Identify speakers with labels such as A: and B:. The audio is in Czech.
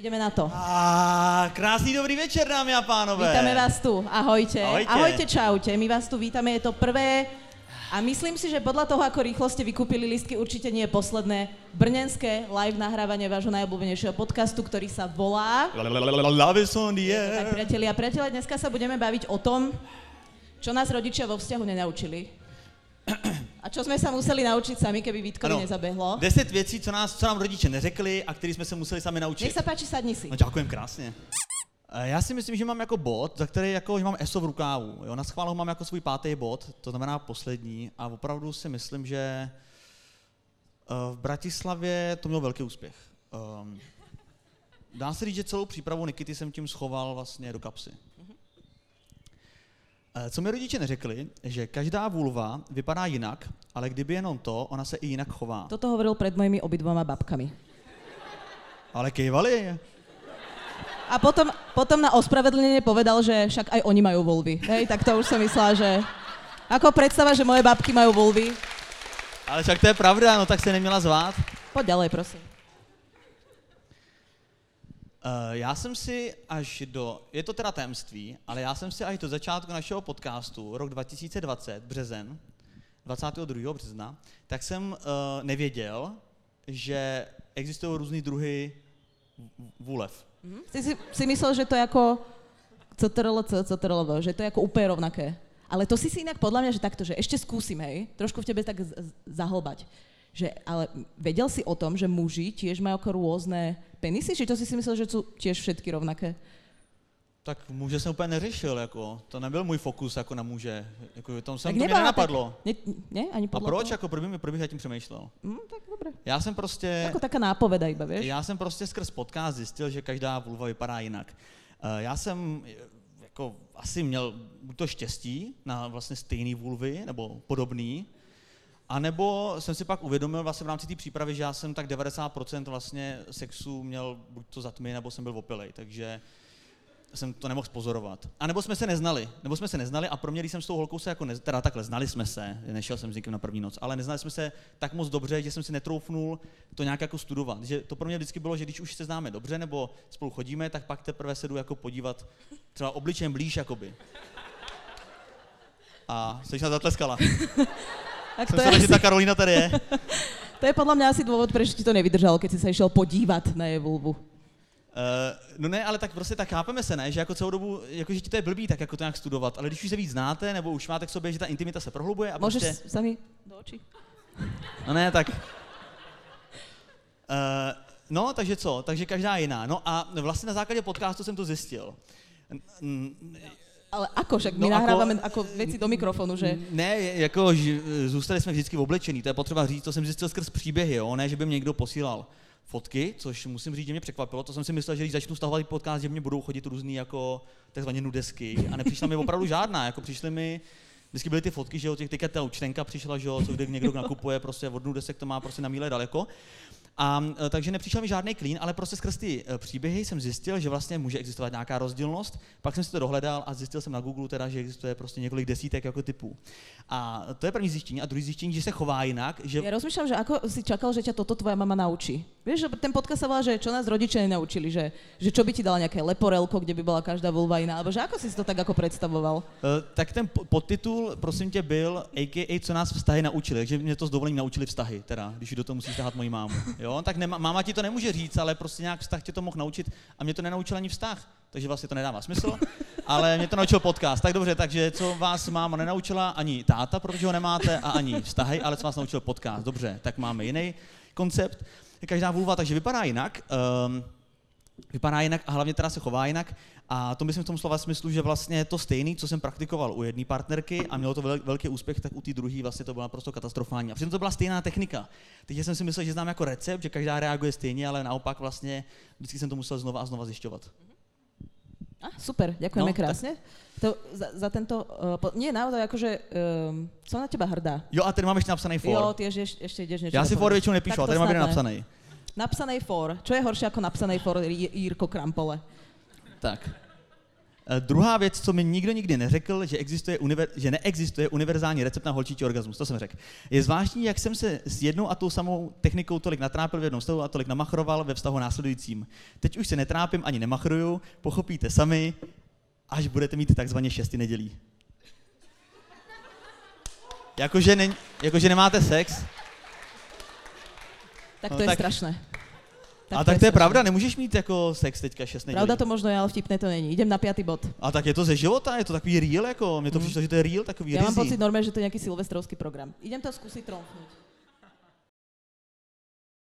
A: Ideme na to.
B: A krásný dobrý večer, dámy a pánové.
A: Vítame vás tu. Ahojte.
B: Ahojte.
A: Ahojte, čaute. My vás tu vítame, je to prvé. A myslím si, že podľa toho, ako rýchlo ste vykúpili listky, určite nie je posledné brňanské live nahrávanie vášho najobľúbenejšieho podcastu, ktorý sa volá...
B: Love is on the
A: Tak,
B: air.
A: priatelia, priatelia, dneska sa budeme baviť o tom, čo nás rodičia vo vzťahu nenaučili. A čo sme sa museli naučiť sami, keby Vítkovi
B: Ano.
A: nezabehlo.
B: Deset věcí, co, nás, co nám rodiče neřekli a který jsme se museli sami
A: Nech
B: naučit.
A: sa páči, sadni si.
B: No děkujem krásně. Eh, Já si myslím, že mám jako bod, za který jako, že mám ESO v rukávu. Jo? Na schválu mám jako svůj pátý bod, to znamená poslední. A opravdu si myslím, že eh, v Bratislavě to mělo velký úspěch. Um, dá se říct, že celou přípravu Nikity jsem tím schoval vlastně do kapsy. Eh, Co mi rodiče neřekli, že každá vulva vypadá jinak, ale kdyby jenom to, ona se i jinak chová.
A: Toto hovoril pred mojimi obidvoma babkami.
B: Ale kejvali.
A: A potom, potom na ospravedlnenie povedal, že však aj oni majú volvy. Hej, tak to už som myslela, že... Ako predstava, že moje babky majú volvy.
B: Ale však to je pravda, no tak se neměla zvát.
A: Poď ďalej, prosím.
B: Uh, já jsem si až do, je to teda tajemství, ale já jsem si až do začátku našeho podcastu, rok 2020, březen, 22. března, tak jsem uh, nevěděl, že existují různé druhy vůlev.
A: Mhm. Si, si, si myslel, že to je ako CTRL-C, CTRL-V, že to je ako úplne rovnaké. Ale to si si inak podľa mňa, že takto, že ešte skúsim, hej, trošku v tebe tak z- zahlbať. Že, ale vedel si o tom, že muži tiež majú ako rôzne penisy? Či to si si myslel, že sú tiež všetky rovnaké?
B: Tak muže jsem úplně neřešil, jako, to nebyl můj fokus jako na muže, jako, tom jsem,
A: Tak
B: to mě
A: nebola,
B: nenapadlo.
A: Tak, ne, ne, ani
B: A
A: podľa
B: proč,
A: toho?
B: jako, proč bych, proč bych tím přemýšlel?
A: Hm, tak dobre.
B: Já jsem prostě...
A: Ako taká nápoveda iba, vieš?
B: Já jsem prostě skrz podcast zjistil, že každá vulva vypadá jinak. Eh, Já jsem jako asi měl buď to štěstí na vlastně stejný vulvy, nebo podobný, a nebo jsem si pak uvědomil vlastně v rámci té přípravy, že já jsem tak 90% vlastně sexu měl buď to za tmy, nebo jsem byl opilej, takže jsem to nemohl spozorovat. A nebo jsme se neznali, nebo jsme se neznali a pro mě, když jsem s tou holkou se jako, ne, teda takhle, znali jsme se, nešel jsem s někým na první noc, ale neznali jsme se tak moc dobře, že jsem si netroufnul to nějak jako studovat. Že to pro mě vždycky bylo, že když už se známe dobře nebo spolu chodíme, tak pak teprve se jdu jako podívat třeba obličejem blíž jakoby. A jsi na zatleskala.
A: Tak
B: Jsem
A: to,
B: se
A: je
B: že
A: asi,
B: ta Karolína tady je.
A: to je podľa mňa asi dôvod, prečo ti to nevydržalo, keď si sa išiel podívať na jej vulvu.
B: Uh, no ne, ale tak prostě tak chápeme se, ne? Že jako celou dobu, jako že ti to je blbý, tak jako to nějak studovat, ale když už se víc znáte, nebo už máte k sobě, že ta intimita se prohlubuje a
A: Môžeš
B: prostě,
A: sa mi do očí?
B: no ne, tak... Uh, no, takže co? Takže každá jiná. No a vlastně na základě podcastu jsem to zjistil. N- n-
A: Ale ako, však my
B: No ako-
A: nahrávame ako veci do mikrofonu, že...
B: Ne, jako že zůstali jsme vždycky oblečení, to je potřeba říct, to jsem zjistil skrz příběhy, jo? ne, že by mě někdo posílal fotky, což musím říct, že mě překvapilo, to jsem si myslel, že když začnu stahovat podcast, že mě budou chodit různý jako takzvaně nudesky a nepřišla mi opravdu žádná, jako přišly mi Vždycky byly ty fotky, že jo, těch teďka ta účtenka přišla, že jo, co kde někdo nakupuje, prostě od nudesek to má prostě na míle daleko. A e, takže nepřišel mi žádný klín, ale prostě skrz ty e, příběhy jsem zjistil, že vlastně může existovat nějaká rozdílnost. Pak jsem si to dohledal a zjistil jsem na Google teda, že existuje prostě několik desítek jako typů. A to je první zjištění. A druhý zjištění, že se chová jinak, že
A: Ja rozmýšľam, že ako si čakal, že ťa toto tvoja mama naučí. Vieš, ten podcast sa volá, že čo nás rodičia nenaučili, že, že čo by ti dala nejaké leporelko, kde by bola každá vulva iná, alebo že ako si to tak ako predstavoval?
B: Eh, tak ten po- podtitul, prosím tě, byl AKA, co nás vztahy naučili, takže mě to s dovolením naučili vztahy, teda, když do toho musíš tahat moji mámu. Jo? Tak nema, máma ti to nemůže říct, ale prostě nějak vztah tě to mohl naučit a mě to nenaučil ani vztah, takže vlastně to nedává smysl, ale mě to naučil podcast. Tak dobře, takže co vás máma nenaučila, ani táta, protože ho nemáte, a ani vztahy, ale co vás naučil podcast. Dobře, tak máme jiný koncept. Každá vulva takže vypadá jinak. Um, vypadá jinak a hlavně teda se chová jinak. A to myslím v tom slova smyslu, že vlastně to stejný, co jsem praktikoval u jedné partnerky a mělo to vel, velký úspěch, tak u té druhé vlastně to bylo naprosto katastrofální. A přitom to byla stejná technika. Teď jsem si myslel, že znám jako recept, že každá reaguje stejně, ale naopak vlastně vždycky jsem to musel znova a znova zjišťovat.
A: Ah, super, ďakujeme
B: No,
A: krásne. To, za, za tento, uh, po, nie, naozaj, akože um, som na teba hrdá.
B: Jo a tady mám ještě napsaný for.
A: Jo, ty ešte, ešte ideš niečo
B: Já si for většinou nepíšu,
A: Tak to
B: tady mám jeden napsaný.
A: Napsanej for. Čo je horšie ako napsanej for Jírko Krampole?
B: Tak. Uh, druhá věc, co mi nikdo nikdy neřekl, že, existuje univer, že neexistuje univerzální recept na holčičí orgasmus, to jsem řekl. Je zvláštní, jak jsem se s jednou a tou samou technikou tolik natrápil v jednom vztahu a tolik namachroval ve vztahu následujícím. Teď už se netrápím ani nemachruju, pochopíte sami, až budete mít takzvaně šesty nedělí. Jakože, ne, jakože nemáte sex,
A: Tak
B: No
A: to je
B: tak-
A: strašné.
B: A tak to je pravda, nemůžeš mít jako sex teďka šest nedělí.
A: Pravda to možno je, ale vtipné to není. Idem na piatý bod.
B: A tak je to ze života, je to takový real, jako, mně to
A: Mhm.
B: přišlo, že to je real, takový
A: mám
B: rizí.
A: pocit normálne, že to je nejaký silvestrovský program. Idem to skúsiť tromfnúť.